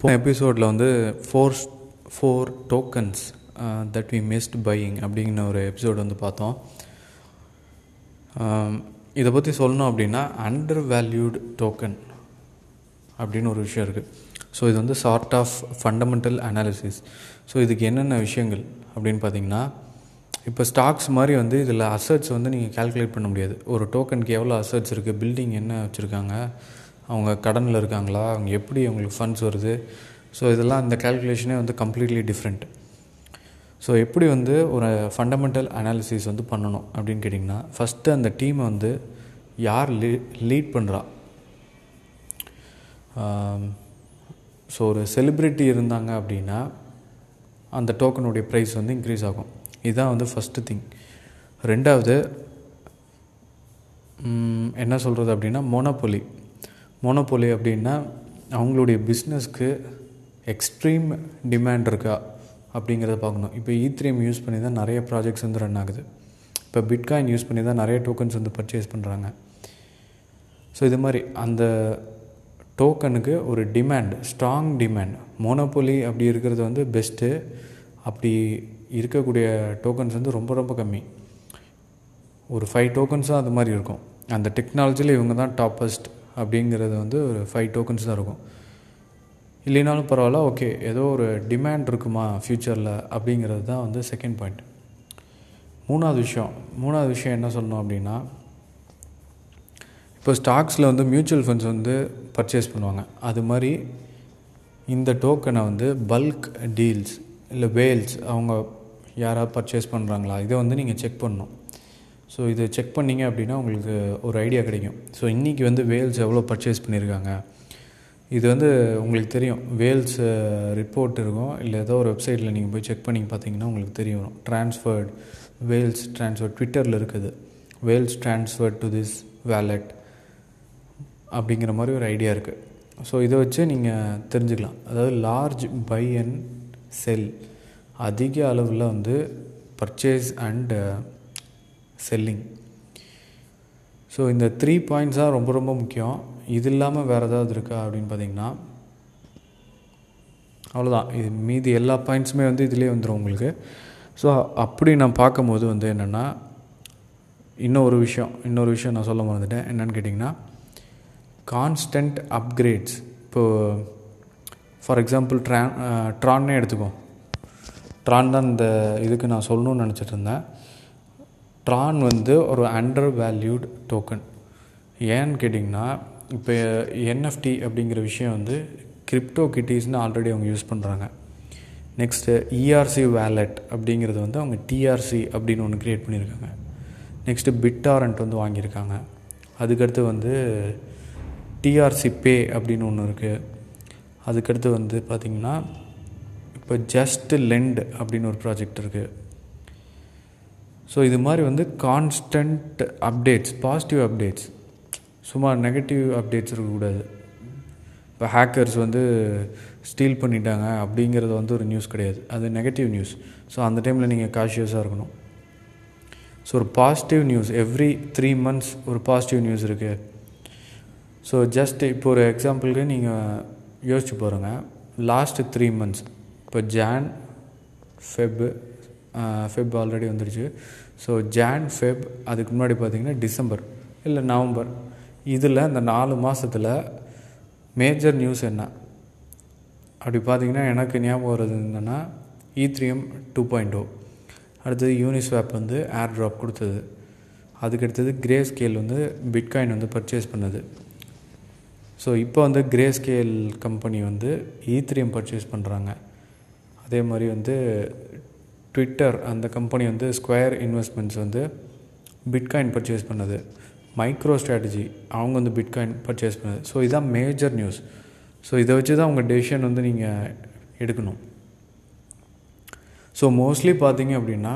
போன எபிசோடில் வந்து four four tokens that we missed buying அப்படிங்கிற ஒரு எபிசோடு வந்து பார்த்தோம். Um, இதை பற்றி சொல்லணும் அப்படின்னா அண்டர் வேல்யூடு டோக்கன் அப்படின்னு ஒரு விஷயம் இருக்குது ஸோ இது வந்து sort of fundamental analysis so இதுக்கு என்னென்ன விஷயங்கள் அப்படின்னு பார்த்தீங்கன்னா இப்போ ஸ்டாக்ஸ் மாதிரி வந்து இதில் அசட்ஸ் வந்து நீங்கள் கால்குலேட் பண்ண முடியாது. ஒரு டோக்கனுக்கு எவ்வளோ அசட்ஸ் இருக்குது பில்டிங் என்ன வச்சுருக்காங்க? அவங்க கடனில் இருக்காங்களா? அவங்க எப்படி அவங்களுக்கு ஃபண்ட்ஸ் வருது? ஸோ இதெல்லாம் அந்த கால்குலேஷனே வந்து கம்ப்ளீட்லி டிஃப்ரெண்ட் ஸோ எப்படி வந்து ஒரு ஃபண்டமெண்டல் அனாலிசிஸ் வந்து பண்ணணும் அப்படின்னு கேட்டிங்கன்னா ஃபஸ்ட்டு அந்த டீமை வந்து யார் லீ லீட் பண்ணுறா ஸோ ஒரு செலிப்ரிட்டி இருந்தாங்க அப்படின்னா அந்த டோக்கனுடைய ப்ரைஸ் வந்து இன்க்ரீஸ் ஆகும். இதுதான் வந்து ஃபஸ்ட்டு திங் ரெண்டாவது என்ன சொல்கிறது அப்படின்னா மோனோபொலி மோனோபொலி அப்படின்னா அவங்களுடைய பிஸ்னஸ்க்கு எக்ஸ்ட்ரீம் டிமாண்ட் இருக்கா அப்படிங்கிறத பார்க்கணும். இப்போ e ஈத்ரீம் யூஸ் பண்ணி தான் நிறைய ப்ராஜெக்ட்ஸ் வந்து ரன் ஆகுது. இப்போ பிட்காயின் யூஸ் பண்ணி தான் நிறைய டோக்கன்ஸ் வந்து பர்ச்சேஸ் பண்ணுறாங்க ஸோ இது மாதிரி அந்த டோக்கனுக்கு ஒரு டிமாண்ட் ஸ்ட்ராங் டிமாண்ட் மோனோபொலி அப்படி இருக்கிறது வந்து பெஸ்ட்டு அப்படி இருக்கக்கூடிய டோக்கன்ஸ் வந்து ரொம்ப ரொம்ப கம்மி. ஒரு ஃபைவ் டோக்கன்ஸும் அது மாதிரி இருக்கும். அந்த டெக்னாலஜியில் இவங்க தான் டாப்பஸ்ட் அப்படிங்கிறது வந்து ஒரு ஃபைவ் டோக்கன்ஸ் தான் இருக்கும். இல்லைனாலும் பரவாயில்ல ஓகே ஏதோ ஒரு டிமாண்ட் இருக்குமா ஃப்யூச்சரில் அப்படிங்கிறது தான் வந்து செகண்ட் பாயிண்ட் மூணாவது விஷயம் மூணாவது விஷயம் என்ன சொல்லணும் அப்படின்னா இப்போ ஸ்டாக்ஸில் வந்து மியூச்சுவல் ஃபண்ட்ஸ் வந்து பர்ச்சேஸ் பண்ணுவாங்க. அது மாதிரி இந்த டோக்கனை வந்து பல்க் டீல்ஸ் இல்லை வேல்ஸ் அவங்க யாராவது பர்ச்சேஸ் பண்ணுறாங்களா இதை வந்து நீங்கள் செக் பண்ணணும். ஸோ இதை செக் பண்ணிங்க அப்படின்னா உங்களுக்கு ஒரு ஐடியா கிடைக்கும். ஸோ இன்றைக்கி வந்து வேல்ஸ் எவ்வளோ பர்ச்சேஸ் பண்ணியிருக்காங்க இது வந்து உங்களுக்கு தெரியும். வேல்ஸ் ரிப்போர்ட் இருக்கும். இல்லை ஏதோ ஒரு வெப்சைட்டில் நீங்கள் போய் செக் பண்ணி பார்த்தீங்கன்னா உங்களுக்கு தெரியும். ட்ரான்ஸ்ஃபர்ட் வேல்ஸ் ட்ரான்ஸ்ஃபர் ட்விட்டரில் இருக்குது. Whales transfer to this wallet அப்படிங்கிற மாதிரி ஒரு ஐடியா இருக்குது ஸோ இதை வச்சு நீங்கள் தெரிஞ்சுக்கலாம். அதாவது லார்ஜ் பை அண்ட் செல் அதிக அளவில் வந்து பர்ச்சேஸ் அண்டு செல்லிங் ஸோ இந்த த்ரீ பாயிண்ட்ஸ் தான் ரொம்ப ரொம்ப முக்கியம். இது இல்லாமல் வேறு ஏதாவது இருக்கா அப்படின்னு பார்த்தீங்கன்னா அவ்வளோதான் இது மீதி எல்லா பாயிண்ட்ஸுமே வந்து இதிலே வந்துடும் உங்களுக்கு. ஸோ அப்படி நான் பார்க்கும்போது வந்து என்னென்னா இன்னொரு விஷயம் இன்னொரு விஷயம் நான் சொல்ல மறந்துட்டேன். என்னென்னு கேட்டிங்கன்னா கான்ஸ்டன்ட் அப்கிரேட்ஸ் இப்போது ஃபார் எக்ஸாம்பிள் ட்ரான் ட்ரான்னே எடுத்துக்கோ. ட்ரான் தான் இந்த இதுக்கு நான் சொல்லணும்னு நினச்சிட்டு இருந்தேன். ட்ரான் வந்து ஒரு அண்டர் வேல்யூட் டோக்கன் ஏன்னு கேட்டிங்கன்னா இப்போ என்எஃப்டி அப்படிங்கிற விஷயம் வந்து கிரிப்டோ கிட்டீஸ்னு ஆல்ரெடி அவங்க யூஸ் பண்ணுறாங்க நெக்ஸ்ட்டு இஆர்சி வேலெட் அப்படிங்கிறது வந்து அவங்க டிஆர்சி அப்படின்னு ஒன்று க்ரியேட் பண்ணியிருக்காங்க நெக்ஸ்ட்டு பிட்டாரண்ட் வந்து வாங்கியிருக்காங்க. அதுக்கடுத்து வந்து டிஆர்சி பே அப்படின்னு ஒன்று இருக்குது அதுக்கடுத்து வந்து பார்த்திங்கன்னா இப்போ ஜஸ்ட் லெண்ட் அப்படின்னு ஒரு ப்ராஜெக்ட் இருக்குது ஸோ இது மாதிரி வந்து கான்ஸ்டன்ட் அப்டேட்ஸ் பாசிட்டிவ் அப்டேட்ஸ் சும்மா நெகட்டிவ் அப்டேட்ஸ் இருக்கக்கூடாது. இப்போ ஹேக்கர்ஸ் வந்து ஸ்டீல் பண்ணிட்டாங்க அப்படிங்கிறது வந்து ஒரு நியூஸ் கிடையாது. அது நெகட்டிவ் நியூஸ் ஸோ அந்த டைமில் நீங்கள் காஷியஸாக இருக்கணும். ஸோ ஒரு positive news every three months ஒரு பாசிட்டிவ் நியூஸ் இருக்குது ஸோ ஜஸ்ட் இப்போ ஒரு எக்ஸாம்பிளுக்கு நீங்கள் யோசிச்சு பாருங்கள் லாஸ்ட்டு த்ரீ மந்த்ஸ் இப்போ ஜான் ஃபெப் ஃபெப் ஆல்ரெடி வந்துடுச்சு ஸோ ஜான் ஃபெப் அதுக்கு முன்னாடி பார்த்திங்கன்னா டிசம்பர் இல்லை நவம்பர் இதில் இந்த நாலு மாதத்தில் மேஜர் நியூஸ் என்ன? அப்படி பார்த்திங்கன்னா எனக்கு ஞாபகம் வருது என்னென்னா ஈத்ரியம் டூ பாயிண்ட் ஓ அடுத்தது யூனிஸ்வாப் வந்து ஏர் ட்ராப் கொடுத்தது. அதுக்கடுத்தது கிரே ஸ்கேல் வந்து பிட்காயின் வந்து பர்ச்சேஸ் பண்ணது. ஸோ இப்போ வந்து கிரே ஸ்கேல் கம்பெனி வந்து ஈத்ரியம் பர்ச்சேஸ் பண்ணுறாங்க அதே மாதிரி வந்து ட்விட்டர் அந்த கம்பெனி வந்து ஸ்கொயர் இன்வெஸ்ட்மெண்ட்ஸ் வந்து பிட்காயின் பர்ச்சேஸ் பண்ணது. மைக்ரோ ஸ்ட்ராட்டஜி அவங்க வந்து பிட்காயின் பர்ச்சேஸ் பண்ணது. ஸோ இதுதான் மேஜர் நியூஸ் ஸோ இதை வச்சு தான் உங்கள் டெசிஷன் வந்து நீங்கள் எடுக்கணும். ஸோ மோஸ்ட்லி பார்த்தீங்க அப்படின்னா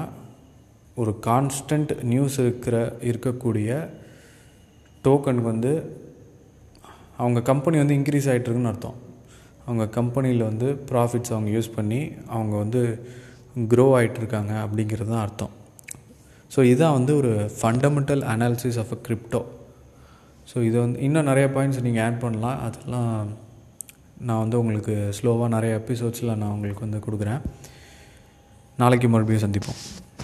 ஒரு கான்ஸ்டன்ட் நியூஸ் இருக்கிற இருக்கக்கூடிய டோக்கனுக்கு வந்து அவங்க கம்பெனி வந்து இன்க்ரீஸ் ஆகிட்டுருக்குன்னு அர்த்தம். அவங்க கம்பெனியில் வந்து ப்ராஃபிட்ஸ் அவங்க யூஸ் பண்ணி அவங்க வந்து க்ரோ ஆகிட்டுருக்காங்க அப்படிங்கிறது தான் அர்த்தம். ஸோ இதான் வந்து ஒரு fundamental analysis of a crypto so இது வந்து இன்னும் நிறைய பாயிண்ட்ஸ் நீங்கள் ஆட் பண்ணலாம். அதெல்லாம் நான் வந்து உங்களுக்கு ஸ்லோவாக நிறைய எபிசோட்ஸில் நான் உங்களுக்கு வந்து கொடுக்குறேன். நாளைக்கு மறுபடியும் சந்திப்போம்.